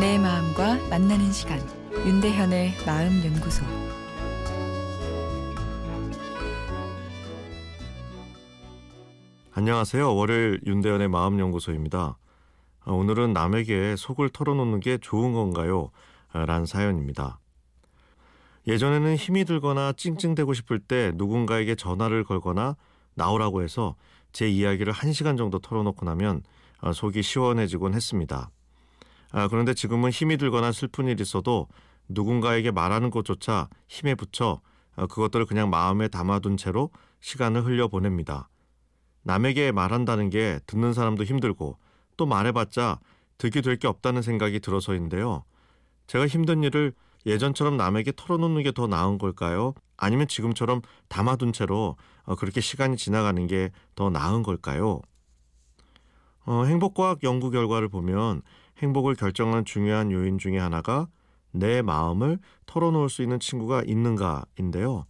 마음과 만나는 시간 윤대현의 마음 연구소 안녕하세요. 월요일 윤대현의 마음 연구소입니다. 아, 오늘은 남에게 속을 털어놓는 게 좋은 건가요? 아, 란 사연입니다. 예전에는 힘이 들거나 찡찡대고 싶을 때 누군가에게 전화를 걸거나 나오라고 해서 제 이야기를 한 시간 정도 털어놓고 나면 아, 속이 시원해지곤 했습니다. 그런데 지금은 힘이 들거나 슬픈 일이 있어도 누군가에게 말하는 것조차 힘에 붙여 그것들을 그냥 마음에 담아둔 채로 시간을 흘려 보냅니다. 남에게 말한다는 게 듣는 사람도 힘들고 또 말해봤자 득이 될 게 없다는 생각이 들어서인데요. 제가 힘든 일을 예전처럼 남에게 털어놓는 게 더 나은 걸까요? 아니면 지금처럼 담아둔 채로 어, 그렇게 시간이 지나가는 게 더 나은 걸까요? 어, 행복과학 연구 결과를 보면 행복을 결정하는 중요한 요인 중에 하나가 내 마음을 털어놓을 수 있는 친구가 있는가인데요.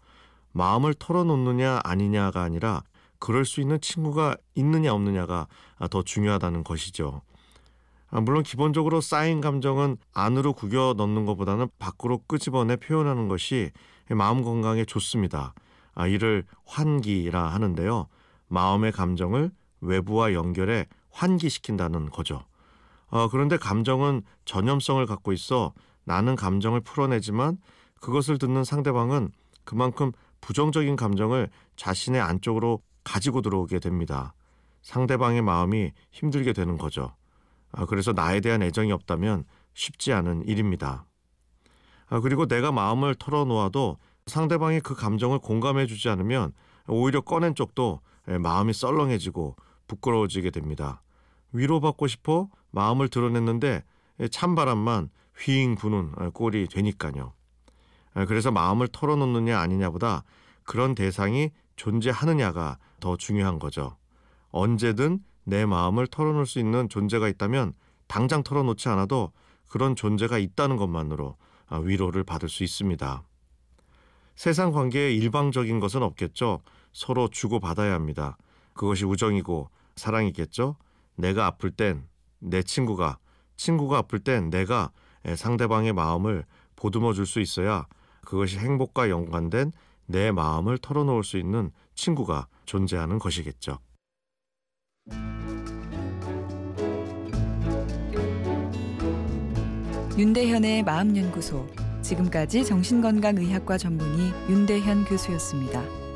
마음을 털어놓느냐 아니냐가 아니라 그럴 수 있는 친구가 있느냐 없느냐가 더 중요하다는 것이죠. 아, 물론 기본적으로 쌓인 감정은 안으로 구겨 넣는 것보다는 밖으로 끄집어내 표현하는 것이 마음 건강에 좋습니다. 아, 이를 환기라 하는데요. 마음의 감정을 외부와 연결해 환기시킨다는 거죠. 어, 그런데 감정은 전염성을 갖고 있어 나는 감정을 풀어내지만 그것을 듣는 상대방은 그만큼 부정적인 감정을 자신의 안쪽으로 가지고 들어오게 됩니다. 상대방의 마음이 힘들게 되는 거죠. 아, 그래서 나에 대한 애정이 없다면 쉽지 않은 일입니다. 아, 그리고 내가 마음을 털어놓아도 상대방이 그 감정을 공감해 주지 않으면 오히려 꺼낸 쪽도 예, 마음이 썰렁해지고 부끄러워지게 됩니다. 위로받고 싶어 마음을 드러냈는데 예, 찬바람만 휘잉 부는 아, 꼴이 되니까요. 아, 그래서 마음을 털어놓느냐 아니냐보다 그런 대상이 존재하느냐가 더 중요한 거죠. 언제든 내 마음을 털어놓을 수 있는 존재가 있다면 당장 털어놓지 않아도 그런 존재가 있다는 것만으로 아, 위로를 받을 수 있습니다. 세상 관계에 일방적인 것은 없겠죠. 서로 주고받아야 합니다. 그것이 우정이고 사랑이겠죠. 내가 아플 땐 내 친구가, 친구가 아플 땐 내가 상대방의 마음을 보듬어 줄 수 있어야 그것이 행복과 연관된 내 마음을 털어놓을 수 있는 친구가 존재하는 것이겠죠. 윤대현의 마음연구소 지금까지 정신건강의학과 전문의 윤대현 교수였습니다.